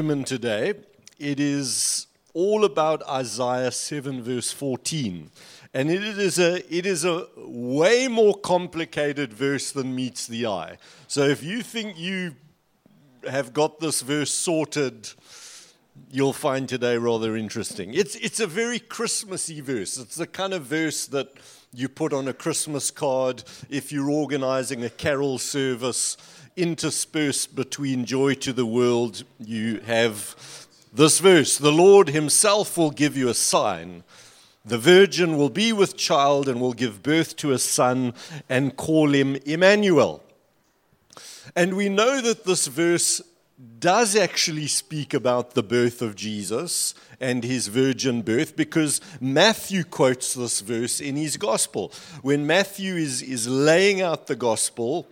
sermon today. It is all about Isaiah 7, verse 14. And it is, a, it is a way more complicated verse than meets the eye. So if you think you have got this verse sorted, you'll find today rather interesting. It's, it's a very Christmassy verse. It's the kind of verse that you put on a Christmas card if you're organizing a carol service interspersed between joy to the world, you have this verse The Lord Himself will give you a sign. The virgin will be with child and will give birth to a son and call him Emmanuel. And we know that this verse does actually speak about the birth of Jesus and his virgin birth because Matthew quotes this verse in his gospel. When Matthew is, is laying out the gospel,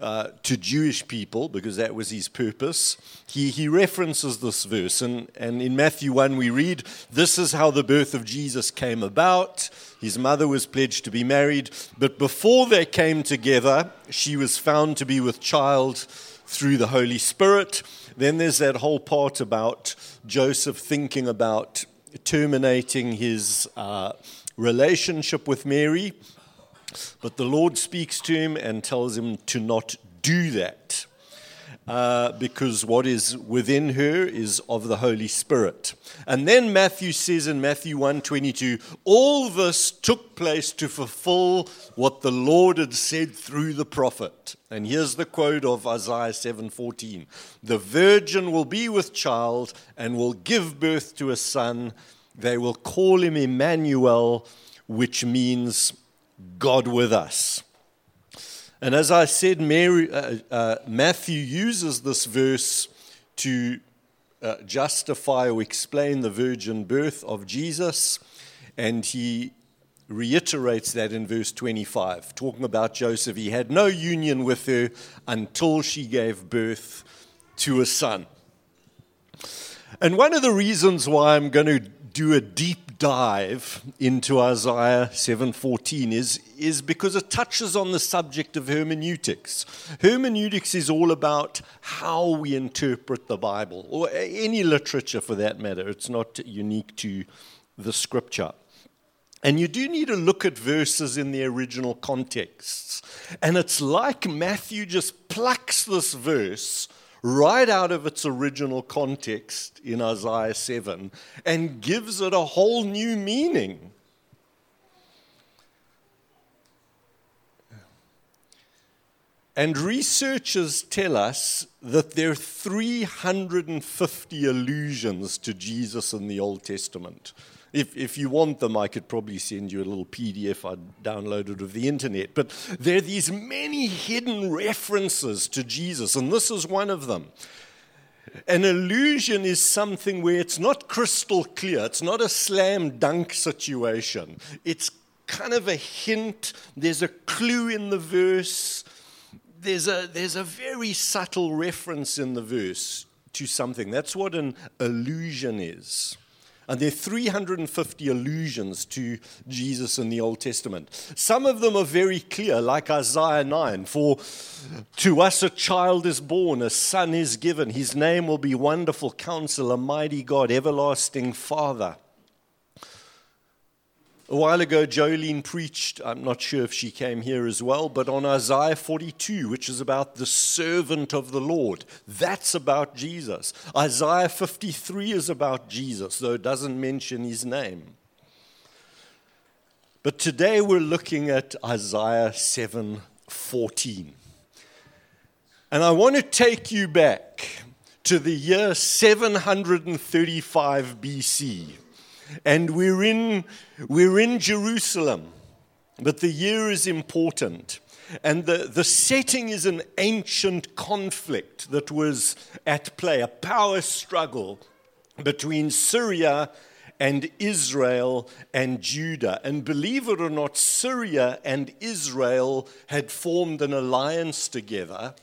uh, to Jewish people because that was his purpose. He, he references this verse. And, and in Matthew 1, we read, This is how the birth of Jesus came about. His mother was pledged to be married, but before they came together, she was found to be with child through the Holy Spirit. Then there's that whole part about Joseph thinking about terminating his uh, relationship with Mary but the Lord speaks to him and tells him to not do that. Uh, because what is within her is of the Holy Spirit. And then Matthew says in Matthew 1:22, all this took place to fulfill what the Lord had said through the prophet. And here's the quote of Isaiah 7:14. The virgin will be with child and will give birth to a son. They will call him Emmanuel, which means God with us. And as I said, Mary, uh, uh, Matthew uses this verse to uh, justify or explain the virgin birth of Jesus, and he reiterates that in verse 25, talking about Joseph. He had no union with her until she gave birth to a son. And one of the reasons why I'm going to do a deep dive into Isaiah 7:14 is, is because it touches on the subject of hermeneutics. Hermeneutics is all about how we interpret the Bible, or any literature for that matter. It's not unique to the scripture. And you do need to look at verses in their original contexts. And it's like Matthew just plucks this verse right out of its original context in Isaiah 7 and gives it a whole new meaning. And researchers tell us that there are 350 allusions to Jesus in the Old Testament. If, if you want them, I could probably send you a little PDF I downloaded of the internet. But there are these many hidden references to Jesus, and this is one of them. An allusion is something where it's not crystal clear, it's not a slam dunk situation. It's kind of a hint, there's a clue in the verse, there's a, there's a very subtle reference in the verse to something. That's what an allusion is. And there are 350 allusions to Jesus in the Old Testament. Some of them are very clear, like Isaiah 9 For to us a child is born, a son is given. His name will be Wonderful Counselor, Mighty God, Everlasting Father. A while ago, Jolene preached, I'm not sure if she came here as well, but on Isaiah 42, which is about the servant of the Lord. That's about Jesus. Isaiah 53 is about Jesus, though it doesn't mention his name. But today we're looking at Isaiah 7:14. And I want to take you back to the year 735 BC and we're in, we're in Jerusalem. But the year is important. And the, the setting is an ancient conflict that was at play, a power struggle between Syria and Israel and Judah. And believe it or not, Syria and Israel had formed an alliance together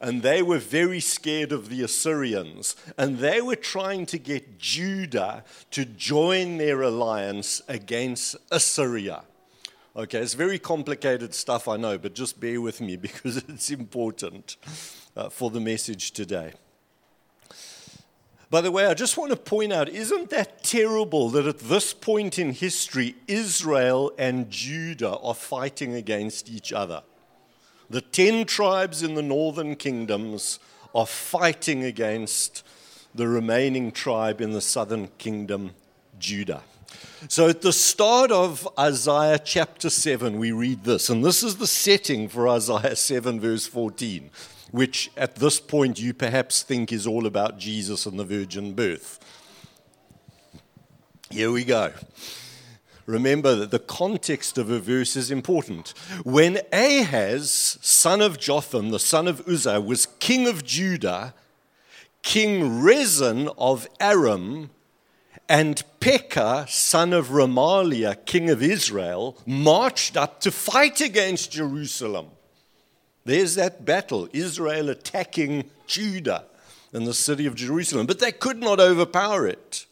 and they were very scared of the Assyrians, and they were trying to get Judah to join their alliance against Assyria. Okay, it's very complicated stuff, I know, but just bear with me because it's important uh, for the message today. By the way, I just want to point out isn't that terrible that at this point in history, Israel and Judah are fighting against each other? The ten tribes in the northern kingdoms are fighting against the remaining tribe in the southern kingdom, Judah. So at the start of Isaiah chapter 7, we read this, and this is the setting for Isaiah 7, verse 14 which at this point you perhaps think is all about Jesus and the virgin birth. Here we go. Remember that the context of a verse is important. When Ahaz, son of Jotham, the son of Uzziah, was king of Judah, King Rezin of Aram and Pekah, son of Remaliah, king of Israel, marched up to fight against Jerusalem. There's that battle Israel attacking Judah and the city of Jerusalem, but they could not overpower it.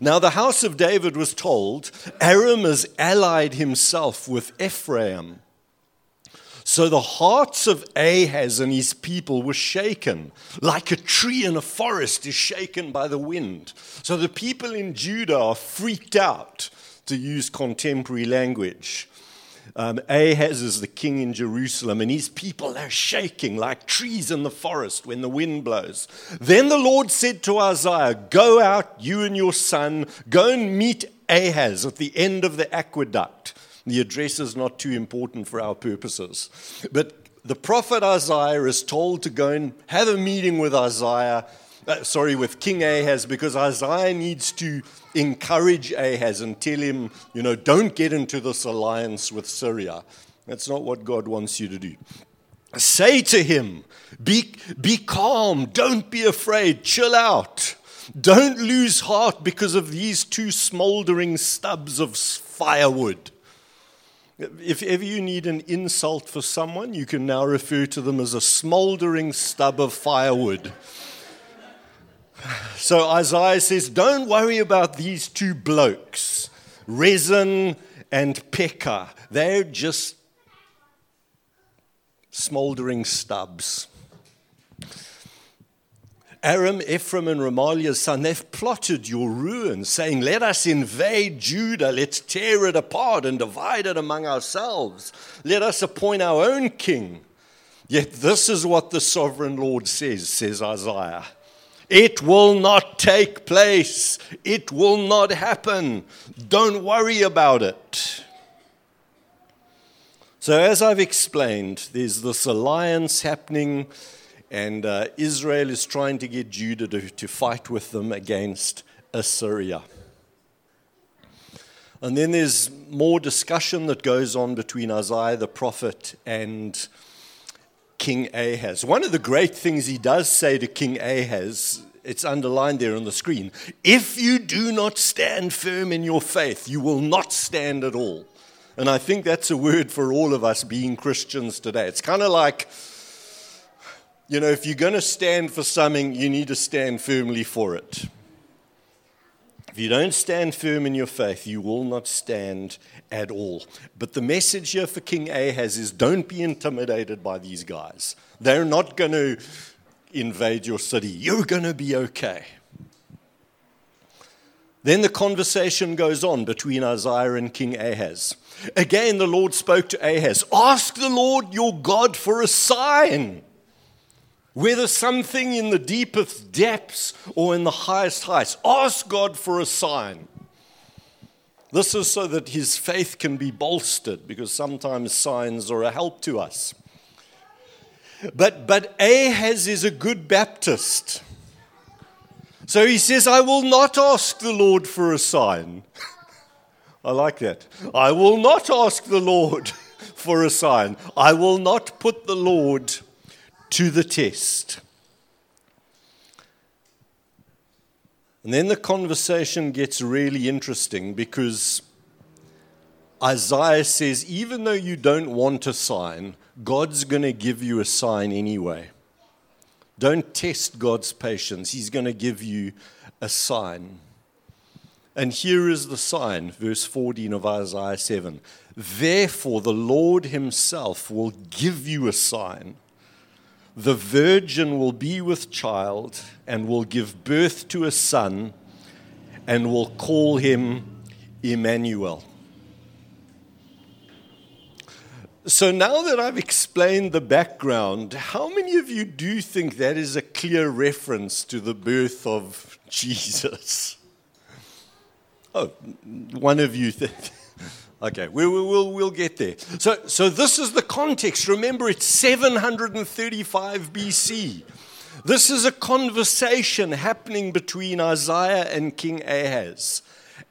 Now, the house of David was told Aram has allied himself with Ephraim. So the hearts of Ahaz and his people were shaken, like a tree in a forest is shaken by the wind. So the people in Judah are freaked out, to use contemporary language. Um, Ahaz is the king in Jerusalem, and his people are shaking like trees in the forest when the wind blows. Then the Lord said to Isaiah, Go out, you and your son, go and meet Ahaz at the end of the aqueduct. The address is not too important for our purposes. But the prophet Isaiah is told to go and have a meeting with Isaiah uh, sorry, with King Ahaz, because Isaiah needs to encourage Ahaz and tell him, you know, don't get into this alliance with Syria. That's not what God wants you to do. Say to him, be, be calm, don't be afraid, chill out. Don't lose heart because of these two smoldering stubs of firewood. If ever you need an insult for someone, you can now refer to them as a smoldering stub of firewood. So Isaiah says, Don't worry about these two blokes, Rezin and Pekah. They're just smoldering stubs. Aram, Ephraim, and Remaliah's son, they've plotted your ruin, saying, Let us invade Judah, let's tear it apart and divide it among ourselves. Let us appoint our own king. Yet this is what the sovereign Lord says, says Isaiah. It will not take place. It will not happen. Don't worry about it. So, as I've explained, there's this alliance happening, and uh, Israel is trying to get Judah to, to fight with them against Assyria. And then there's more discussion that goes on between Isaiah the prophet and King Ahaz. One of the great things he does say to King Ahaz, it's underlined there on the screen if you do not stand firm in your faith, you will not stand at all. And I think that's a word for all of us being Christians today. It's kind of like, you know, if you're going to stand for something, you need to stand firmly for it. If you don't stand firm in your faith, you will not stand at all. But the message here for King Ahaz is don't be intimidated by these guys. They're not going to invade your city. You're going to be okay. Then the conversation goes on between Isaiah and King Ahaz. Again, the Lord spoke to Ahaz Ask the Lord your God for a sign whether something in the deepest depths or in the highest heights. Ask God for a sign. This is so that his faith can be bolstered because sometimes signs are a help to us. But, but Ahaz is a good Baptist. So he says, I will not ask the Lord for a sign. I like that. I will not ask the Lord for a sign. I will not put the Lord to the test. And then the conversation gets really interesting because Isaiah says, even though you don't want a sign, God's going to give you a sign anyway. Don't test God's patience, He's going to give you a sign. And here is the sign, verse 14 of Isaiah 7. Therefore, the Lord Himself will give you a sign. The virgin will be with child and will give birth to a son and will call him Emmanuel. So now that I've explained the background, how many of you do think that is a clear reference to the birth of Jesus? Oh, one of you. Okay, we, we, we'll, we'll get there. So, so this is the context. Remember, it's 735 BC. This is a conversation happening between Isaiah and King Ahaz.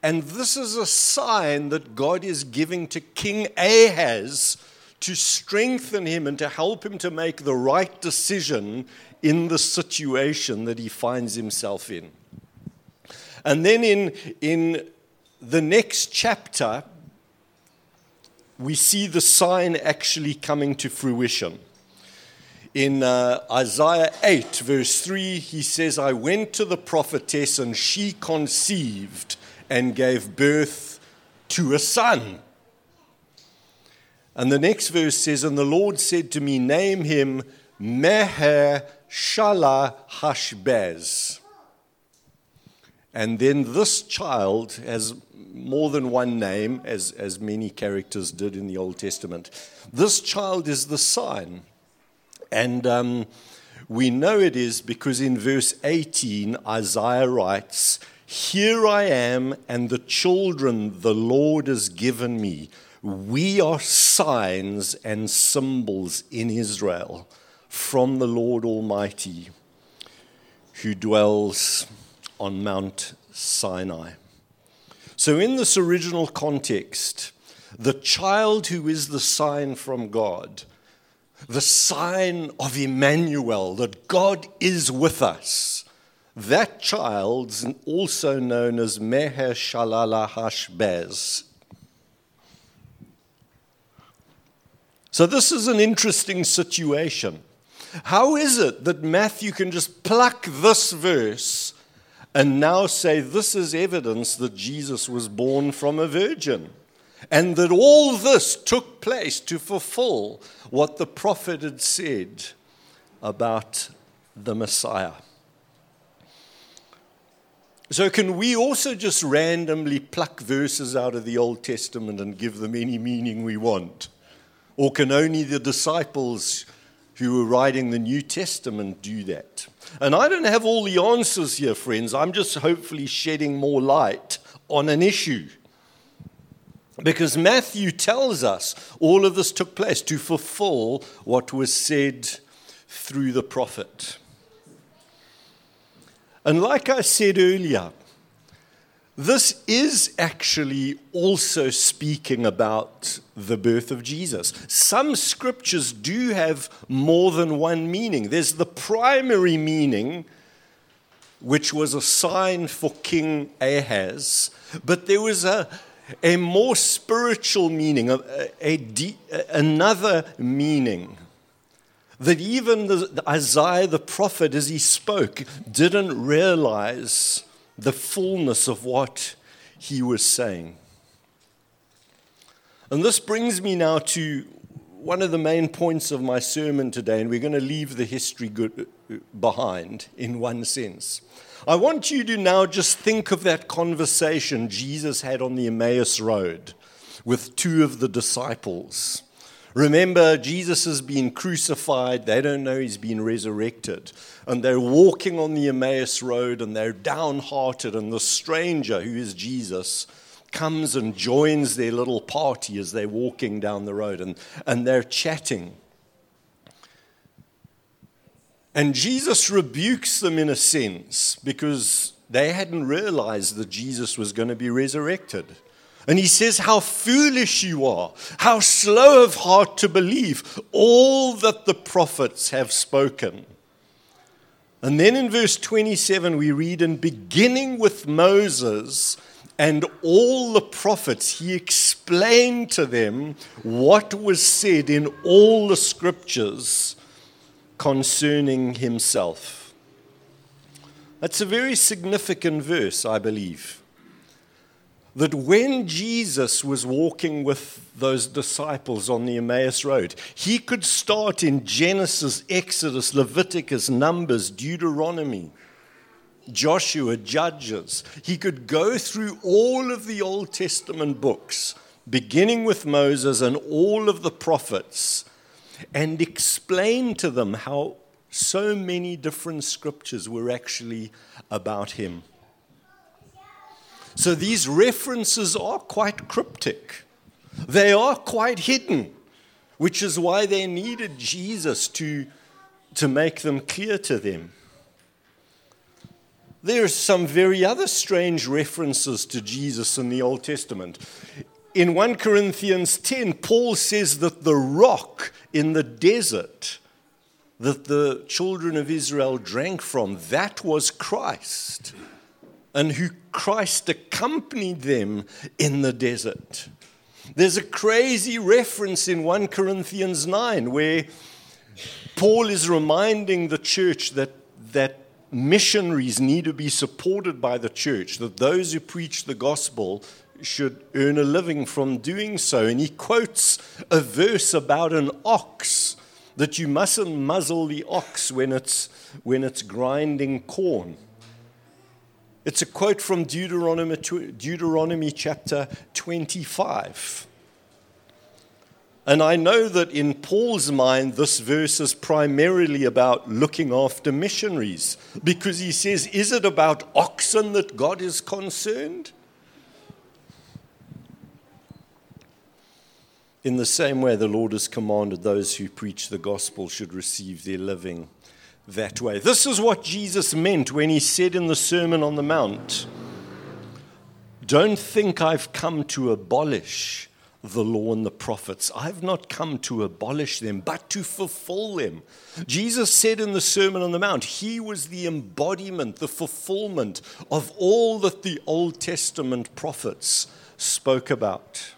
And this is a sign that God is giving to King Ahaz to strengthen him and to help him to make the right decision in the situation that he finds himself in. And then in, in the next chapter, we see the sign actually coming to fruition. In uh, Isaiah 8, verse 3, he says, I went to the prophetess, and she conceived and gave birth to a son. And the next verse says, And the Lord said to me, Name him Meher Shala Hashbaz. And then this child has more than one name, as, as many characters did in the Old Testament. This child is the sign. And um, we know it is because in verse 18, Isaiah writes, Here I am, and the children the Lord has given me we are signs and symbols in Israel from the Lord Almighty who dwells on Mount Sinai. So, in this original context, the child who is the sign from God, the sign of Emmanuel, that God is with us, that child, also known as Meher Shalala Hashbaz, So, this is an interesting situation. How is it that Matthew can just pluck this verse and now say this is evidence that Jesus was born from a virgin? And that all this took place to fulfill what the prophet had said about the Messiah. So, can we also just randomly pluck verses out of the Old Testament and give them any meaning we want? Or can only the disciples who were writing the New Testament do that? And I don't have all the answers here, friends. I'm just hopefully shedding more light on an issue. Because Matthew tells us all of this took place to fulfill what was said through the prophet. And like I said earlier, this is actually also speaking about the birth of Jesus. Some scriptures do have more than one meaning. There's the primary meaning, which was a sign for King Ahaz, but there was a, a more spiritual meaning, a, a, a another meaning. That even the, Isaiah the prophet, as he spoke, didn't realize the fullness of what he was saying. And this brings me now to one of the main points of my sermon today, and we're going to leave the history good, uh, uh, behind in one sense. I want you to now just think of that conversation Jesus had on the Emmaus Road with two of the disciples. Remember, Jesus has been crucified. They don't know he's been resurrected. And they're walking on the Emmaus Road and they're downhearted. And the stranger, who is Jesus, comes and joins their little party as they're walking down the road and, and they're chatting. And Jesus rebukes them in a sense because they hadn't realized that Jesus was going to be resurrected. And he says, How foolish you are, how slow of heart to believe all that the prophets have spoken. And then in verse 27, we read, And beginning with Moses and all the prophets, he explained to them what was said in all the scriptures concerning himself. That's a very significant verse, I believe. That when Jesus was walking with those disciples on the Emmaus Road, he could start in Genesis, Exodus, Leviticus, Numbers, Deuteronomy, Joshua, Judges. He could go through all of the Old Testament books, beginning with Moses and all of the prophets, and explain to them how so many different scriptures were actually about him. So these references are quite cryptic. They are quite hidden, which is why they needed Jesus to, to make them clear to them. There are some very other strange references to Jesus in the Old Testament. In 1 Corinthians 10, Paul says that the rock in the desert that the children of Israel drank from, that was Christ and who Christ accompanied them in the desert. There's a crazy reference in 1 Corinthians 9 where Paul is reminding the church that, that missionaries need to be supported by the church, that those who preach the gospel should earn a living from doing so. And he quotes a verse about an ox that you mustn't muzzle the ox when it's, when it's grinding corn. It's a quote from Deuteronomy, Deuteronomy chapter 25. And I know that in Paul's mind, this verse is primarily about looking after missionaries because he says, Is it about oxen that God is concerned? In the same way, the Lord has commanded those who preach the gospel should receive their living that way. This is what Jesus meant when he said in the Sermon on the Mount Don't think I've come to abolish the law and the prophets. I've not come to abolish them, but to fulfill them. Jesus said in the Sermon on the Mount, He was the embodiment, the fulfillment of all that the Old Testament prophets spoke about.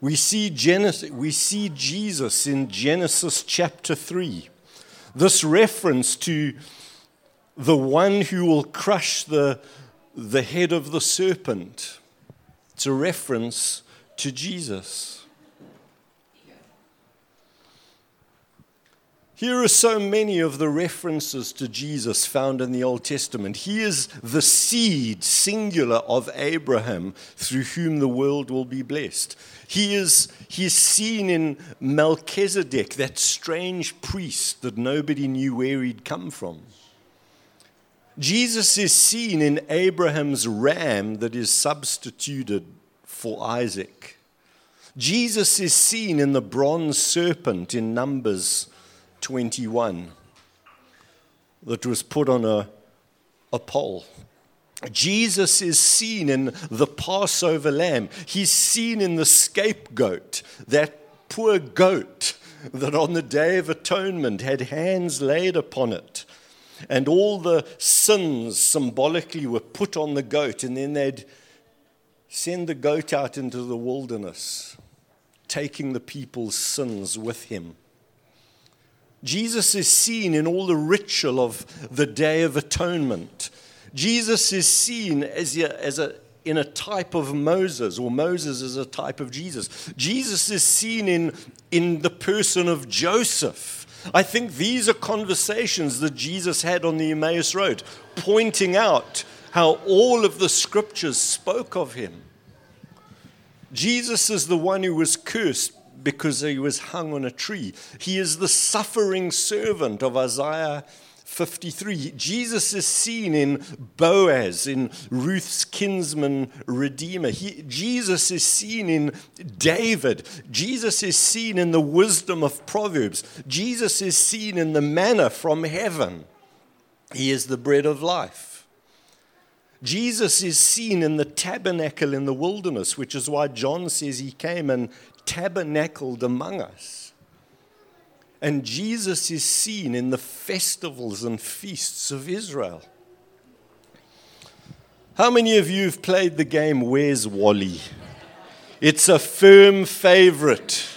We see, Genesis, we see Jesus in Genesis chapter 3. This reference to the one who will crush the, the head of the serpent. It's a reference to Jesus. Here are so many of the references to Jesus found in the Old Testament. He is the seed, singular, of Abraham, through whom the world will be blessed. He is, he is seen in Melchizedek, that strange priest that nobody knew where he'd come from. Jesus is seen in Abraham's ram that is substituted for Isaac. Jesus is seen in the bronze serpent in Numbers 21 that was put on a, a pole. Jesus is seen in the Passover lamb. He's seen in the scapegoat, that poor goat that on the Day of Atonement had hands laid upon it. And all the sins symbolically were put on the goat, and then they'd send the goat out into the wilderness, taking the people's sins with him. Jesus is seen in all the ritual of the Day of Atonement. Jesus is seen as a, as a, in a type of Moses, or Moses is a type of Jesus. Jesus is seen in, in the person of Joseph. I think these are conversations that Jesus had on the Emmaus Road, pointing out how all of the scriptures spoke of him. Jesus is the one who was cursed because he was hung on a tree. He is the suffering servant of Isaiah 53. Jesus is seen in Boaz, in Ruth's kinsman redeemer. He, Jesus is seen in David. Jesus is seen in the wisdom of Proverbs. Jesus is seen in the manna from heaven. He is the bread of life. Jesus is seen in the tabernacle in the wilderness, which is why John says he came and tabernacled among us. And Jesus is seen in the festivals and feasts of Israel. How many of you have played the game Where's Wally? It's a firm favorite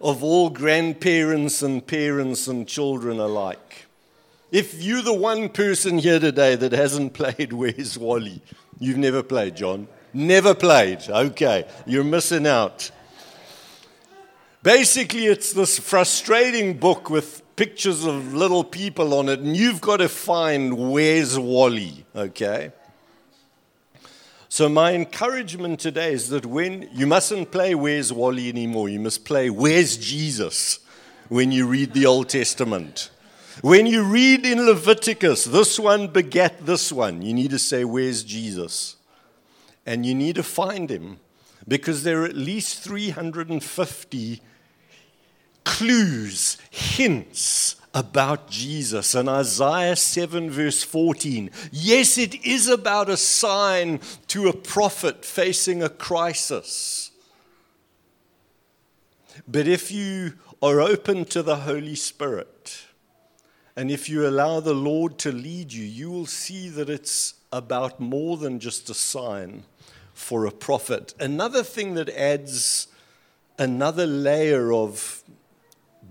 of all grandparents and parents and children alike. If you're the one person here today that hasn't played Where's Wally, you've never played, John. Never played. Okay, you're missing out. Basically, it's this frustrating book with pictures of little people on it, and you've got to find where's Wally, okay? So, my encouragement today is that when you mustn't play Where's Wally anymore, you must play Where's Jesus when you read the Old Testament. When you read in Leviticus, this one begat this one, you need to say, Where's Jesus? And you need to find him because there are at least 350 clues, hints about Jesus. And Isaiah 7, verse 14 yes, it is about a sign to a prophet facing a crisis. But if you are open to the Holy Spirit, and if you allow the Lord to lead you, you will see that it's about more than just a sign for a prophet. Another thing that adds another layer of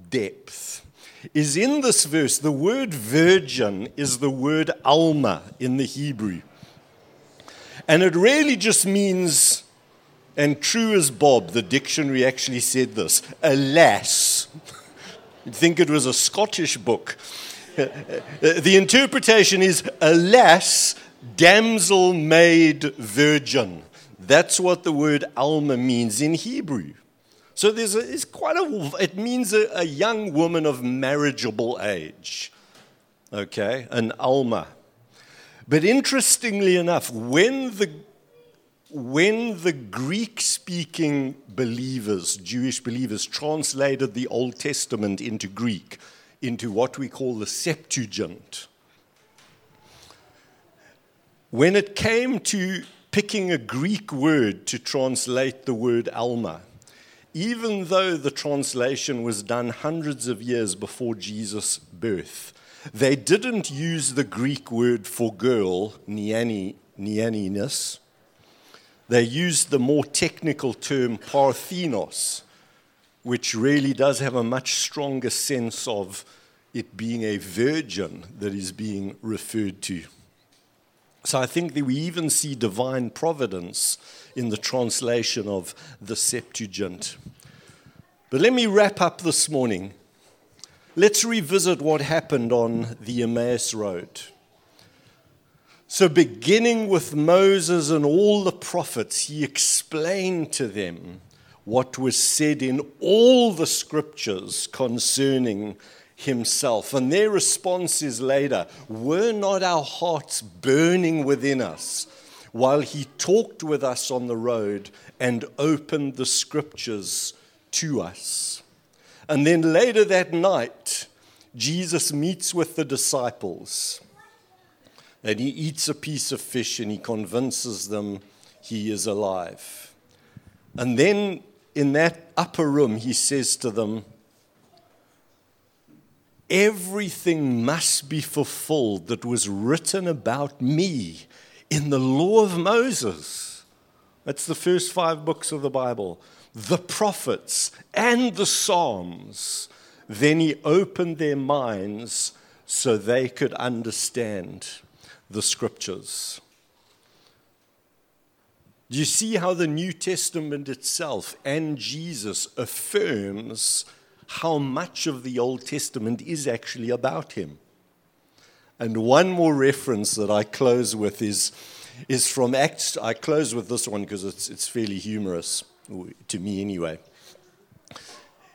depth is in this verse, the word virgin is the word alma in the Hebrew. And it really just means, and true as Bob, the dictionary actually said this, alas. You'd think it was a Scottish book. the interpretation is, alas, damsel maid virgin. That's what the word Alma means in Hebrew. So there's a, it's quite a, it means a, a young woman of marriageable age. Okay, an Alma. But interestingly enough, when the when the Greek speaking believers, Jewish believers, translated the Old Testament into Greek, into what we call the Septuagint. When it came to picking a Greek word to translate the word Alma, even though the translation was done hundreds of years before Jesus' birth, they didn't use the Greek word for girl, niani, nianiness. They used the more technical term parthenos, which really does have a much stronger sense of it being a virgin that is being referred to. So I think that we even see divine providence in the translation of the Septuagint. But let me wrap up this morning. Let's revisit what happened on the Emmaus Road. So, beginning with Moses and all the prophets, he explained to them what was said in all the scriptures concerning himself. And their response is later Were not our hearts burning within us while he talked with us on the road and opened the scriptures to us? And then later that night, Jesus meets with the disciples and he eats a piece of fish and he convinces them he is alive. And then in that upper room, he says to them, Everything must be fulfilled that was written about me in the law of Moses. That's the first five books of the Bible, the prophets and the Psalms. Then he opened their minds so they could understand the scriptures. Do you see how the New Testament itself and Jesus affirms how much of the Old Testament is actually about him? And one more reference that I close with is, is from Acts. I close with this one because it's, it's fairly humorous, to me anyway.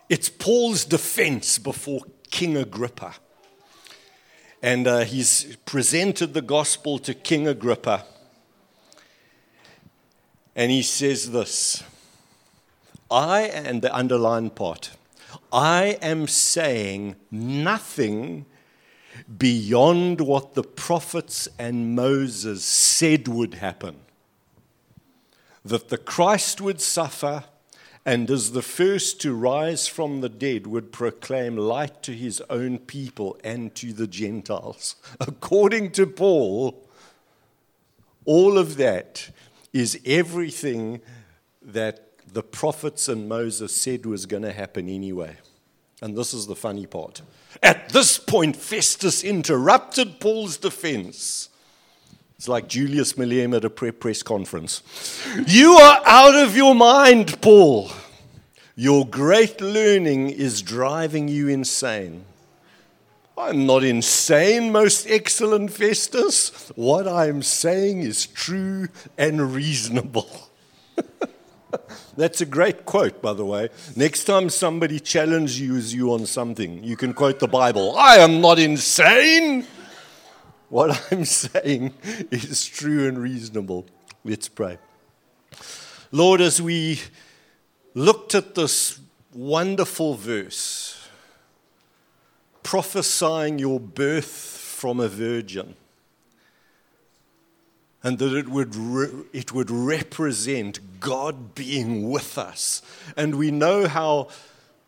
It's Paul's defense before King Agrippa. And uh, he's presented the gospel to King Agrippa. And he says this I, and the underlined part, I am saying nothing beyond what the prophets and Moses said would happen. That the Christ would suffer and as the first to rise from the dead would proclaim light to his own people and to the Gentiles. According to Paul, all of that is everything that the prophets and Moses said was going to happen anyway. And this is the funny part. At this point, Festus interrupted Paul's defense. It's like Julius Malema at a press conference. You are out of your mind, Paul. Your great learning is driving you insane. I'm not insane, most excellent Festus. What I'm saying is true and reasonable. That's a great quote, by the way. Next time somebody challenges you on something, you can quote the Bible I am not insane. What I'm saying is true and reasonable. Let's pray. Lord, as we looked at this wonderful verse, prophesying your birth from a virgin, and that it would, re- it would represent God being with us. And we know how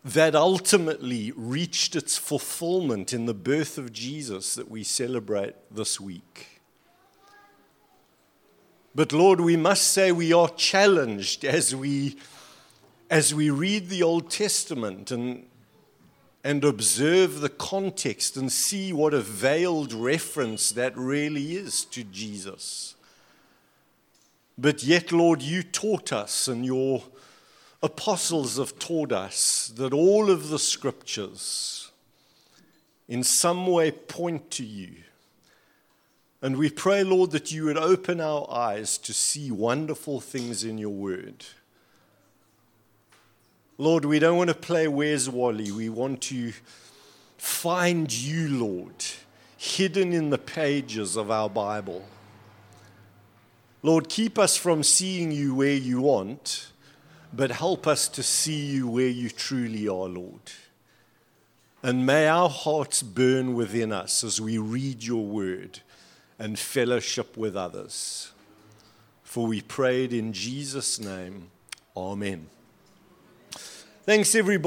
that ultimately reached its fulfillment in the birth of Jesus that we celebrate this week. But Lord, we must say we are challenged as we, as we read the Old Testament and, and observe the context and see what a veiled reference that really is to Jesus. But yet, Lord, you taught us, and your apostles have taught us that all of the scriptures in some way point to you. And we pray, Lord, that you would open our eyes to see wonderful things in your word. Lord, we don't want to play Where's Wally. We want to find you, Lord, hidden in the pages of our Bible. Lord, keep us from seeing you where you want, but help us to see you where you truly are, Lord. And may our hearts burn within us as we read your word and fellowship with others. For we prayed in Jesus' name. Amen. Thanks, everybody.